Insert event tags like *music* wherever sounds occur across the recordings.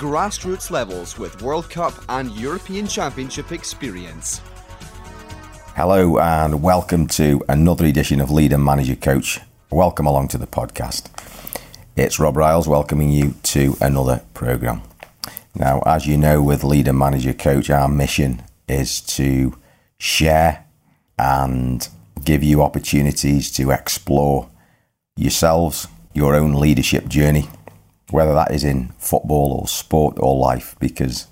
grassroots levels with World Cup and European Championship experience. Hello, and welcome to another edition of Leader Manager Coach. Welcome along to the podcast. It's Rob Riles welcoming you to another program. Now, as you know, with Leader Manager Coach, our mission is to share and give you opportunities to explore yourselves, your own leadership journey, whether that is in football or sport or life, because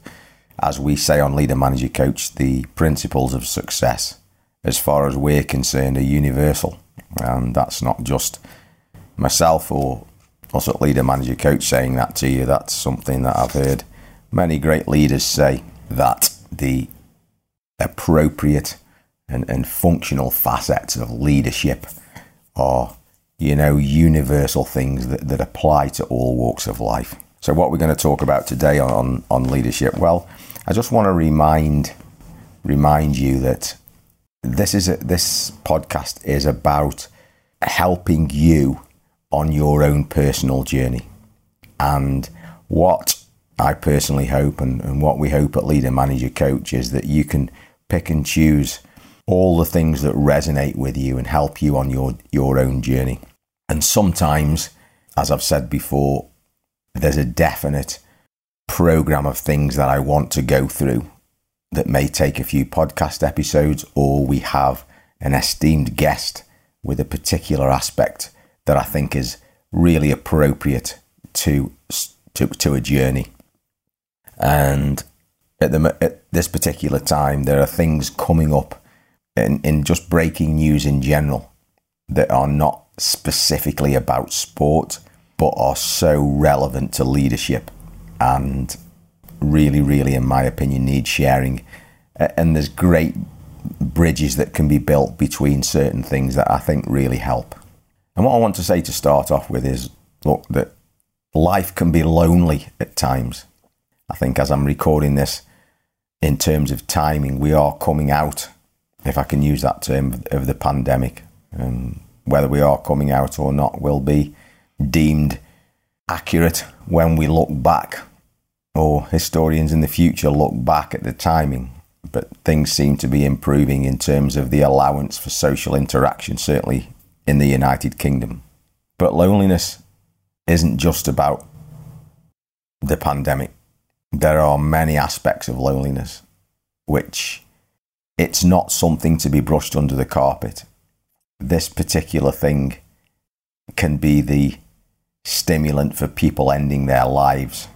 as we say on Leader Manager Coach, the principles of success, as far as we're concerned, are universal. And that's not just myself or us at Leader Manager Coach saying that to you. That's something that I've heard many great leaders say that the appropriate and, and functional facets of leadership are you know, universal things that, that apply to all walks of life. So, what we're going to talk about today on, on leadership, well, I just want to remind remind you that this is a, this podcast is about helping you on your own personal journey. And what I personally hope and, and what we hope at Leader Manager Coach is that you can pick and choose all the things that resonate with you and help you on your, your own journey. And sometimes, as I've said before, there's a definite program of things that I want to go through that may take a few podcast episodes, or we have an esteemed guest with a particular aspect that I think is really appropriate to to, to a journey. And at, the, at this particular time, there are things coming up in, in just breaking news in general that are not specifically about sport, but are so relevant to leadership and really, really, in my opinion, need sharing. And there's great bridges that can be built between certain things that I think really help. And what I want to say to start off with is look, that life can be lonely at times. I think as I'm recording this, in terms of timing, we are coming out, if I can use that term, of the pandemic. Um, whether we are coming out or not will be deemed accurate when we look back, or historians in the future look back at the timing. But things seem to be improving in terms of the allowance for social interaction, certainly in the United Kingdom. But loneliness isn't just about the pandemic. There are many aspects of loneliness which it's not something to be brushed under the carpet this particular thing can be the stimulant for people ending their lives.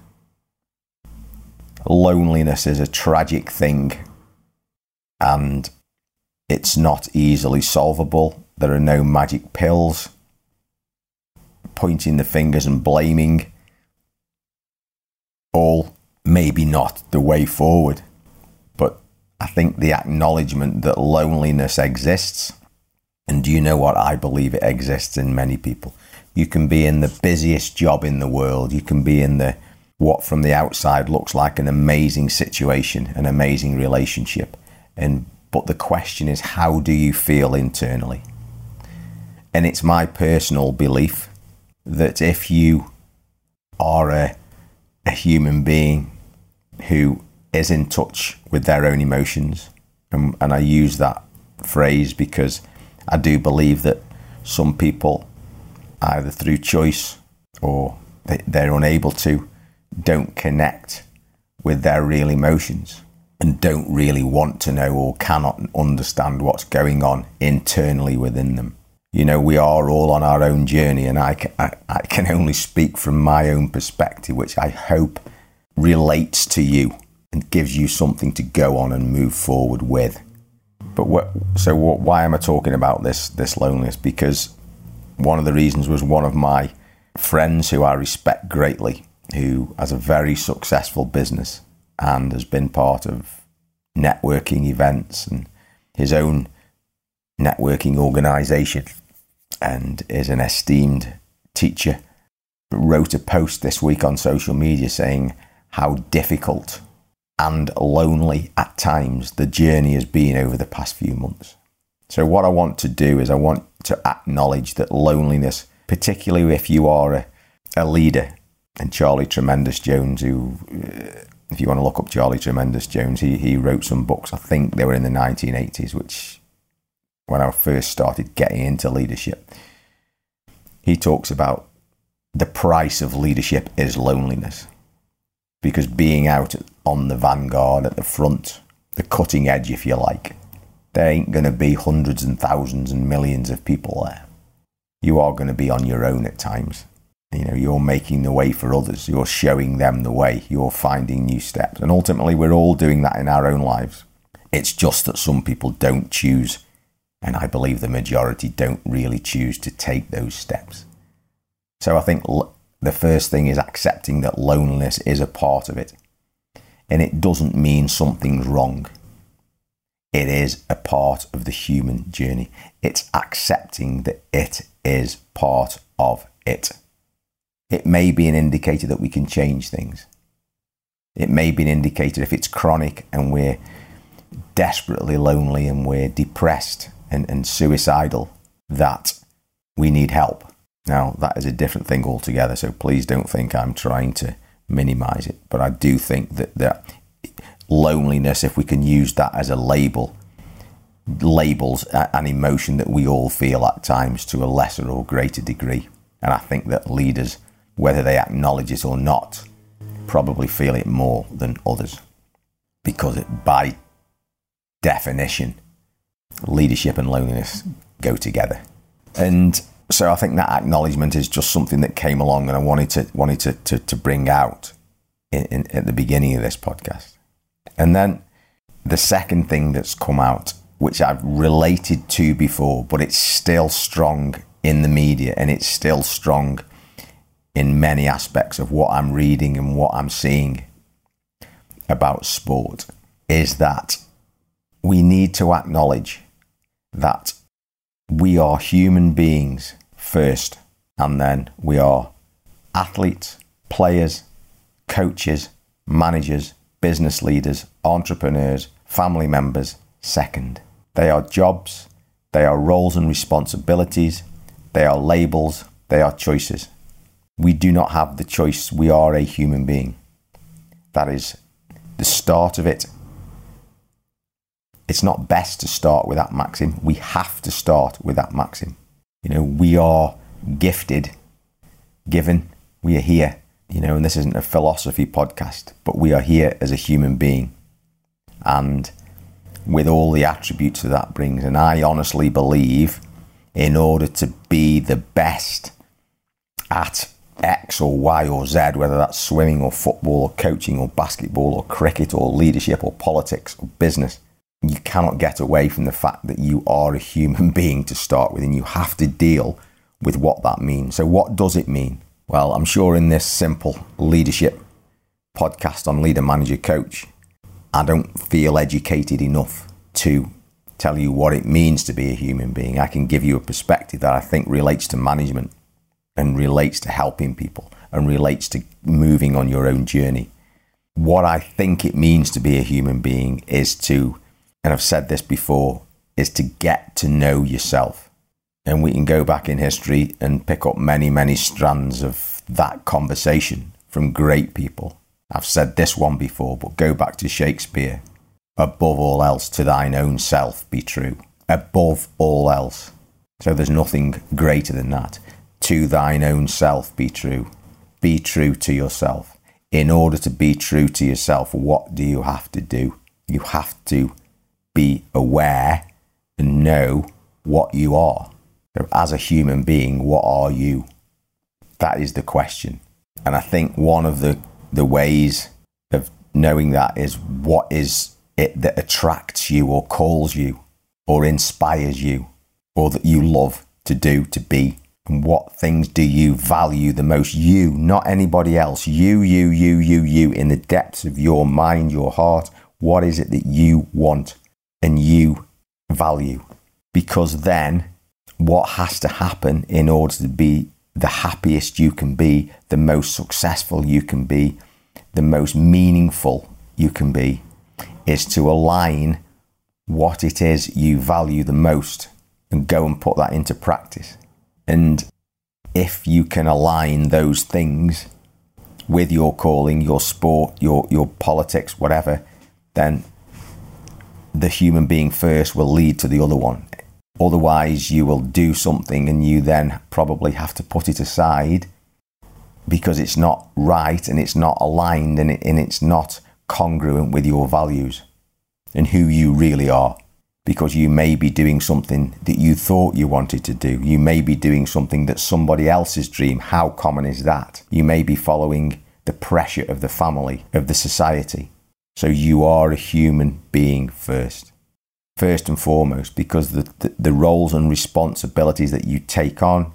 Loneliness is a tragic thing and it's not easily solvable. There are no magic pills. Pointing the fingers and blaming, all maybe not the way forward. But I think the acknowledgement that loneliness exists and do you know what? I believe it exists in many people. You can be in the busiest job in the world. You can be in the what from the outside looks like an amazing situation, an amazing relationship. And but the question is how do you feel internally? And it's my personal belief that if you are a, a human being who is in touch with their own emotions, and, and I use that phrase because I do believe that some people, either through choice or they're unable to, don't connect with their real emotions and don't really want to know or cannot understand what's going on internally within them. You know, we are all on our own journey, and I can, I, I can only speak from my own perspective, which I hope relates to you and gives you something to go on and move forward with. But what, so what, why am I talking about this this loneliness? Because one of the reasons was one of my friends who I respect greatly, who has a very successful business and has been part of networking events and his own networking organization and is an esteemed teacher, wrote a post this week on social media saying how difficult and lonely at times the journey has been over the past few months. So, what I want to do is, I want to acknowledge that loneliness, particularly if you are a, a leader, and Charlie Tremendous Jones, who, uh, if you want to look up Charlie Tremendous Jones, he, he wrote some books, I think they were in the 1980s, which when I first started getting into leadership, he talks about the price of leadership is loneliness. Because being out on the vanguard, at the front, the cutting edge, if you like, there ain't going to be hundreds and thousands and millions of people there. You are going to be on your own at times. You know, you're making the way for others. You're showing them the way. You're finding new steps. And ultimately, we're all doing that in our own lives. It's just that some people don't choose and I believe the majority don't really choose to take those steps. So I think the first thing is accepting that loneliness is a part of it. And it doesn't mean something's wrong. It is a part of the human journey. It's accepting that it is part of it. It may be an indicator that we can change things. It may be an indicator if it's chronic and we're desperately lonely and we're depressed and, and suicidal that we need help. Now, that is a different thing altogether, so please don't think I'm trying to minimize it. But I do think that, that loneliness, if we can use that as a label, labels an emotion that we all feel at times to a lesser or greater degree. And I think that leaders, whether they acknowledge it or not, probably feel it more than others. Because it, by definition, leadership and loneliness go together. And so I think that acknowledgement is just something that came along and I wanted to wanted to, to, to bring out in, in, at the beginning of this podcast. And then the second thing that's come out, which I've related to before, but it's still strong in the media and it's still strong in many aspects of what I'm reading and what I'm seeing about sport, is that we need to acknowledge that we are human beings first, and then we are athletes, players, coaches, managers, business leaders, entrepreneurs, family members second. They are jobs, they are roles and responsibilities, they are labels, they are choices. We do not have the choice, we are a human being. That is the start of it it's not best to start with that maxim. We have to start with that maxim. You know, we are gifted, given, we are here. You know, and this isn't a philosophy podcast, but we are here as a human being. And with all the attributes that that brings. And I honestly believe in order to be the best at X or Y or Z, whether that's swimming or football or coaching or basketball or cricket or leadership or politics or business, you cannot get away from the fact that you are a human *laughs* being to start with, and you have to deal with what that means. So, what does it mean? Well, I'm sure in this simple leadership podcast on Leader Manager Coach, I don't feel educated enough to tell you what it means to be a human being. I can give you a perspective that I think relates to management and relates to helping people and relates to moving on your own journey. What I think it means to be a human being is to and I've said this before, is to get to know yourself. And we can go back in history and pick up many, many strands of that conversation from great people. I've said this one before, but go back to Shakespeare. Above all else, to thine own self be true. Above all else. So there's nothing greater than that. To thine own self be true. Be true to yourself. In order to be true to yourself, what do you have to do? You have to be aware and know what you are. As a human being, what are you? That is the question. And I think one of the, the ways of knowing that is what is it that attracts you or calls you or inspires you or that you love to do, to be. And what things do you value the most? You, not anybody else. You, you, you, you, you, in the depths of your mind, your heart. What is it that you want and you value? Because then what has to happen in order to be the happiest you can be, the most successful you can be, the most meaningful you can be, is to align what it is you value the most and go and put that into practice. And if you can align those things with your calling, your sport, your, your politics, whatever, then the human being first will lead to the other one. Otherwise, you will do something and you then probably have to put it aside because it's not right and it's not aligned and, it, and it's not congruent with your values and who you really are. Because you may be doing something that you thought you wanted to do. You may be doing something that's somebody else's dream. How common is that? You may be following the pressure of the family, of the society. So you are a human being first first and foremost because the, the, the roles and responsibilities that you take on,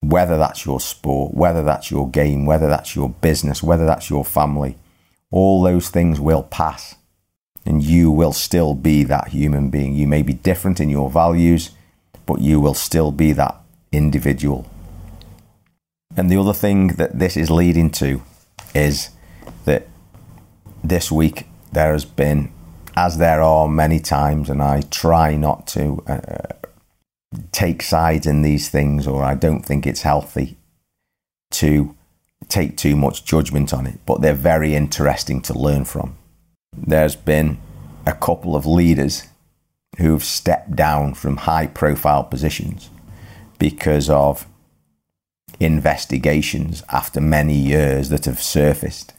whether that's your sport, whether that's your game, whether that's your business, whether that's your family, all those things will pass. And you will still be that human being. You may be different in your values, but you will still be that individual. And the other thing that this is leading to is that this week there has been as there are many times, and I try not to uh, take sides in these things, or I don't think it's healthy to take too much judgment on it, but they're very interesting to learn from. There's been a couple of leaders who've stepped down from high profile positions because of investigations after many years that have surfaced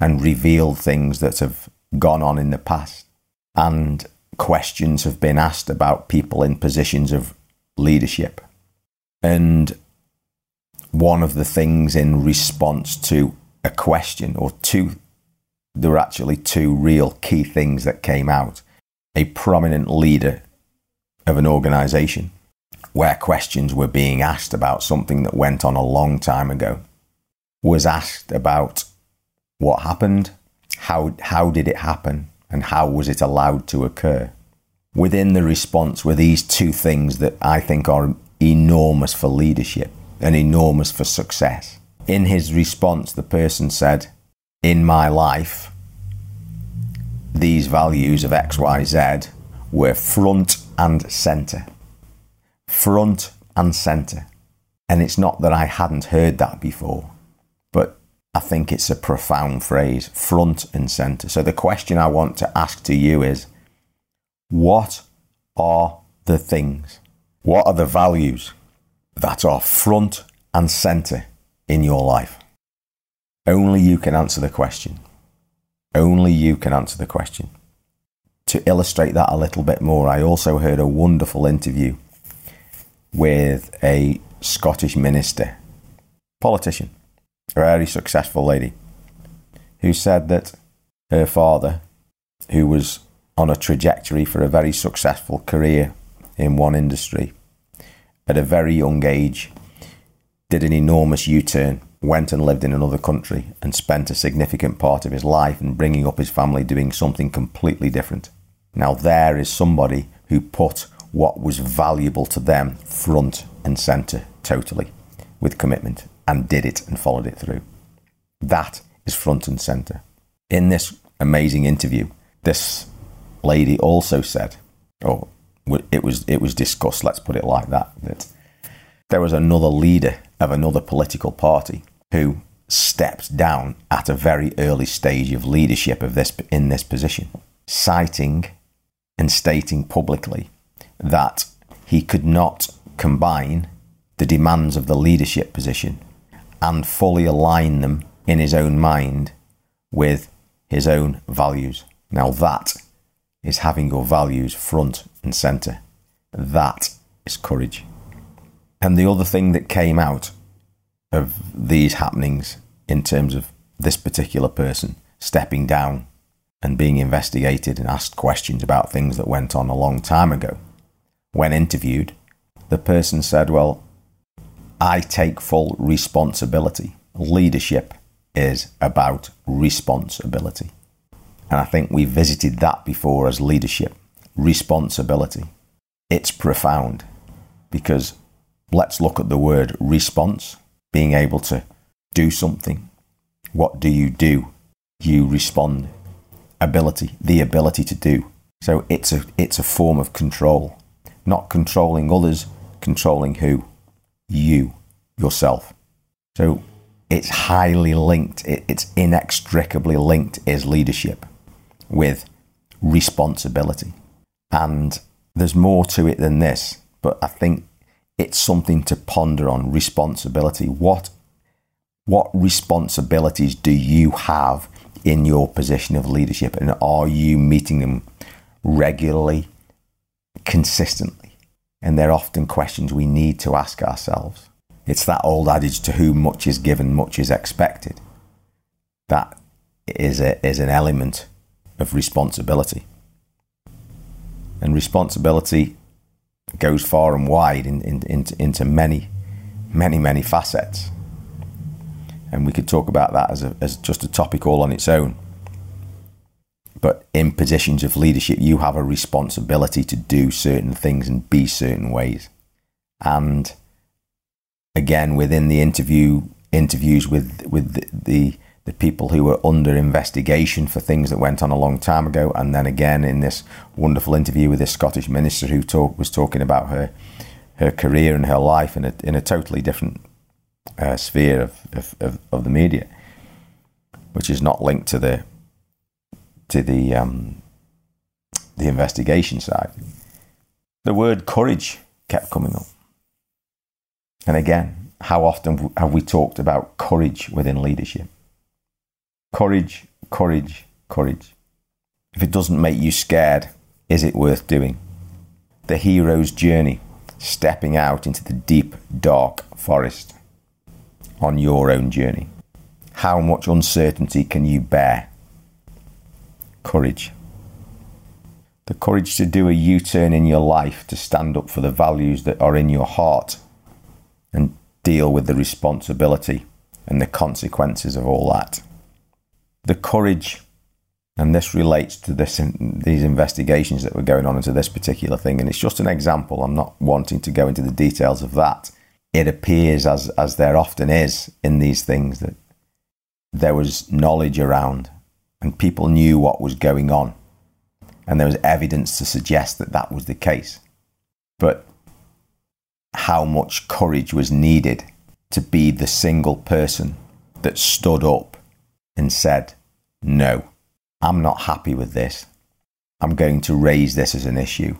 and revealed things that have gone on in the past. And questions have been asked about people in positions of leadership. And one of the things in response to a question, or two, there were actually two real key things that came out. A prominent leader of an organization where questions were being asked about something that went on a long time ago was asked about what happened, how, how did it happen and how was it allowed to occur? Within the response were these two things that I think are enormous for leadership and enormous for success. In his response, the person said, In my life, these values of XYZ were front and centre. Front and centre. And it's not that I hadn't heard that before, I think it's a profound phrase, front and center. So the question I want to ask to you is what are the things? What are the values that are front and center in your life? Only you can answer the question. Only you can answer the question. To illustrate that a little bit more, I also heard a wonderful interview with a Scottish minister, politician, a very successful lady, who said that her father, who was on a trajectory for a very successful career in one industry, at a very young age, did an enormous U turn, went and lived in another country, and spent a significant part of his life in bringing up his family doing something completely different. Now, there is somebody who put what was valuable to them front and centre totally with commitment and did it and followed it through. That is front and center. In this amazing interview, this lady also said, or oh, it was it was discussed. Let's put it like that. That there was another leader of another political party who stepped down at a very early stage of leadership of this in this position, citing and stating publicly that he could not combine the demands of the leadership position and fully align them in his own mind with his own values. Now, that is having your values front and centre. That is courage. And the other thing that came out of these happenings in terms of this particular person stepping down and being investigated and asked questions about things that went on a long time ago, when interviewed, the person said, Well, I take full responsibility. Leadership is about responsibility. And I think we visited that before as leadership responsibility. It's profound because let's look at the word response, being able to do something. What do you do? You respond. Ability, the ability to do. So it's a it's a form of control, not controlling others, controlling who? You, yourself. So it's highly linked, it, it's inextricably linked is leadership with responsibility. And there's more to it than this, but I think it's something to ponder on responsibility. What what responsibilities do you have in your position of leadership and are you meeting them regularly, consistently? And they're often questions we need to ask ourselves. It's that old adage to whom much is given, much is expected. That is, a, is an element of responsibility. And responsibility goes far and wide in, in, in, into many, many, many facets. And we could talk about that as, a, as just a topic all on its own. But in positions of leadership, you have a responsibility to do certain things and be certain ways. And again, within the interview interviews with with the, the the people who were under investigation for things that went on a long time ago, and then again in this wonderful interview with this Scottish minister who talk, was talking about her her career and her life in a in a totally different uh, sphere of, of, of, of, the media, which is not linked to the to the um, the investigation side. The word courage kept coming up, and again, how often have we talked about courage within leadership? Courage, courage, courage. If it doesn't make you scared, is it worth doing? The hero's journey, stepping out into the deep, dark forest on your own journey. How much uncertainty can you bear? Courage. The courage to do a U turn in your life, to stand up for the values that are in your heart and deal with the responsibility and the consequences of all that the courage, and this relates to this these investigations that were going on into this particular thing, and it's just an example. I'm not wanting to go into the details of that. It appears, as as there often is in these things, that there was knowledge around, and people knew what was going on, and there was evidence to suggest that that was the case. But how much courage was needed to be the single person that stood up and said, No, I'm not happy with this. I'm going to raise this as an issue.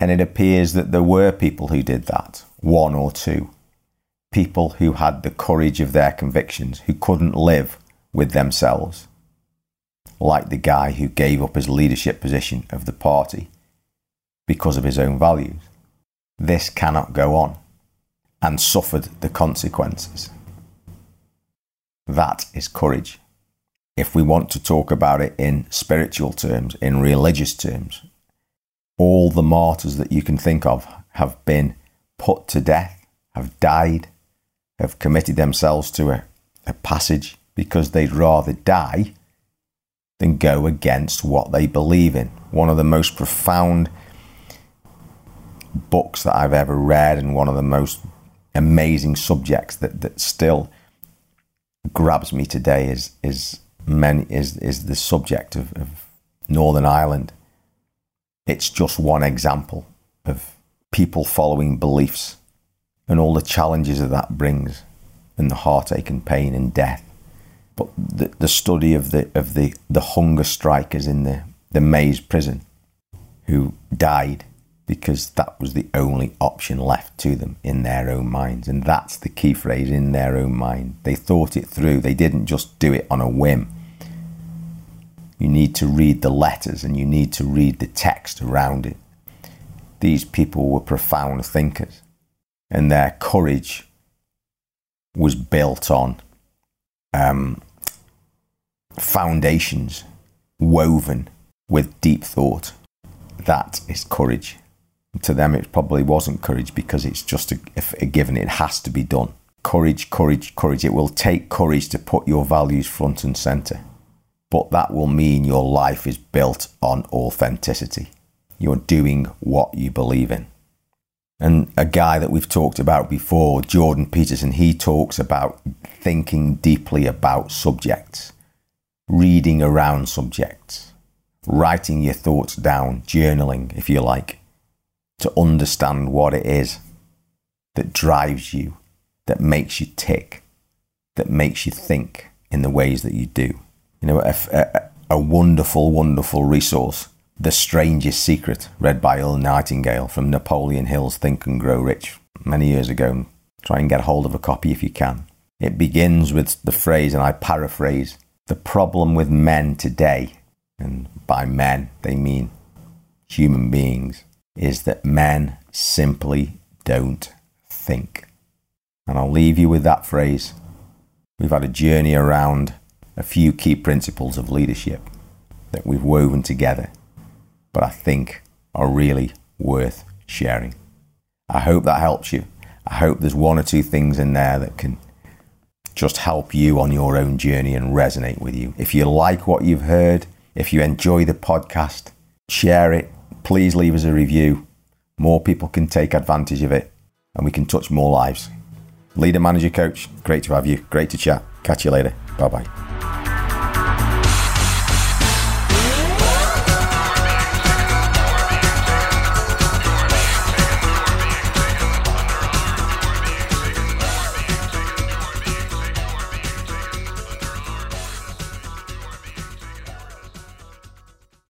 And it appears that there were people who did that, one or two. People who had the courage of their convictions, who couldn't live with themselves. Like the guy who gave up his leadership position of the party because of his own values. This cannot go on and suffered the consequences. That is courage if we want to talk about it in spiritual terms, in religious terms, all the martyrs that you can think of have been put to death, have died, have committed themselves to a, a passage because they'd rather die than go against what they believe in. One of the most profound books that I've ever read, and one of the most amazing subjects that, that still grabs me today is, is many is is the subject of, of Northern Ireland. It's just one example of people following beliefs and all the challenges that that brings, and the heartache and pain and death. But the, the study of the of the, the hunger strikers in the, the Maze prison who died because that was the only option left to them in their own minds. And that's the key phrase in their own mind. They thought it through, they didn't just do it on a whim. You need to read the letters and you need to read the text around it. These people were profound thinkers, and their courage was built on um, foundations woven with deep thought. That is courage. To them, it probably wasn't courage because it's just a, a given. It has to be done. Courage, courage, courage. It will take courage to put your values front and centre. But that will mean your life is built on authenticity. You're doing what you believe in. And a guy that we've talked about before, Jordan Peterson, he talks about thinking deeply about subjects, reading around subjects, writing your thoughts down, journaling, if you like, to understand what it is that drives you, that makes you tick, that makes you think in the ways that you do. You know, a, a, a wonderful, wonderful resource the Strangest Secret, read by Earl Nightingale from Napoleon Hill's Think and Grow Rich many years ago. Try and get hold of a copy if you can. It begins with the phrase, and I paraphrase the problem with men today, and by men they mean human beings, is that men simply don't think. And I'll leave you with that phrase. We've had a journey around a few key principles of leadership that we've woven together but I think are really worth sharing. I hope that helps you. I hope there's one or two things in there that can just help you on your own journey and resonate with you. If you like what you've heard, if you enjoy the podcast, share it. Please leave us a review. More people can take advantage of it and we can touch more lives. Leader Manager Coach, great to have you. Great to chat. Catch you later. Bye bye.